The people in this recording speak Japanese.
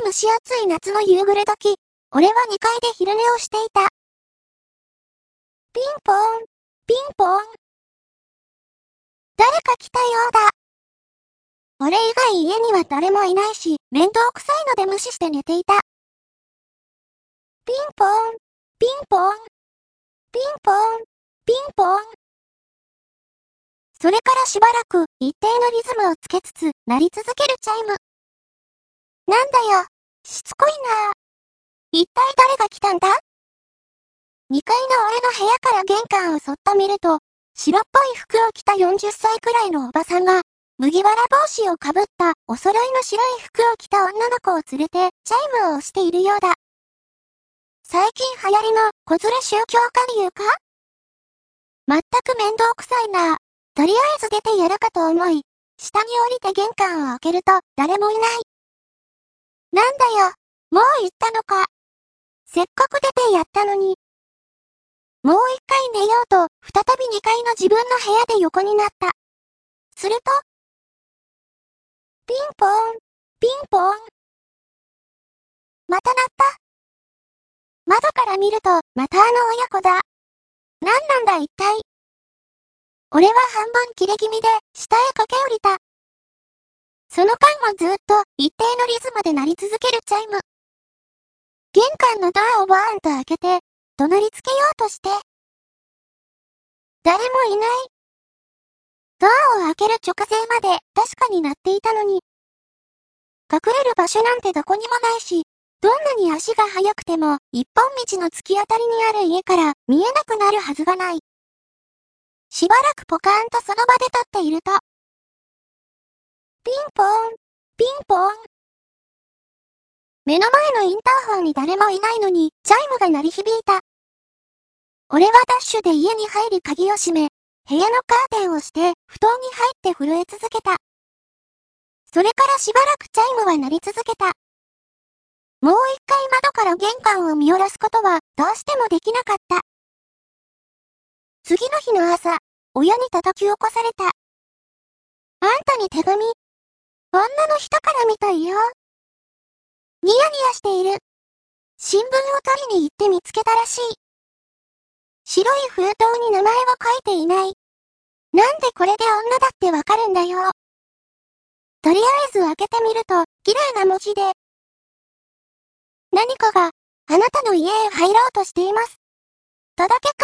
る蒸し暑い夏の夕暮れ時、俺は2階で昼寝をしていた。ピンポーン、ピンポーン。誰か来たようだ。俺以外家には誰もいないし、面倒くさいので無視して寝ていた。ピンポーン、ピンポーン、ピンポーン、ピンポーン。それからしばらく一定のリズムをつけつつ鳴り続けるチャイム。なんだよ、しつこいな一体誰が来たんだ ?2 階の俺の部屋から玄関をそっと見ると、白っぽい服を着た40歳くらいのおばさんが、麦わら帽子をかぶったお揃いの白い服を着た女の子を連れてチャイムを押しているようだ。最近流行りの子連れ宗教下流か？全く面倒くさいな。とりあえず出てやるかと思い、下に降りて玄関を開けると誰もいない。なんだよ、もう行ったのか。せっかく出てやったのに。もう一回寝ようと、再び2階の自分の部屋で横になった。すると、ピンポーン、ピンポーン。また鳴った。窓から見ると、またあの親子だ。何なんだ一体。俺は半分切れ気味で、下へ駆け下りた。その間もずっと一定のリズムで鳴り続けるチャイム。玄関のドアをバーンと開けて、怒鳴りつけようとして。誰もいない。ドアを開ける直前まで確かになっていたのに。隠れる場所なんてどこにもないし、どんなに足が速くても一本道の突き当たりにある家から見えなくなるはずがない。しばらくポカーンとその場で立っていると、ピンポーン、ピンポーン。目の前のインターホンに誰もいないのに、チャイムが鳴り響いた。俺はダッシュで家に入り鍵を閉め、部屋のカーテンをして、布団に入って震え続けた。それからしばらくチャイムは鳴り続けた。もう一回窓から玄関を見下ろすことは、どうしてもできなかった。次の日の朝、親に叩き起こされた。あんたに手紙、女の人から見たいよ。ニヤニヤしている。新聞を取りに行って見つけたらしい。白い封筒に名前を書いていない。なんでこれで女だってわかるんだよ。とりあえず開けてみると、綺麗な文字で。何かが、あなたの家へ入ろうとしています。とだけ。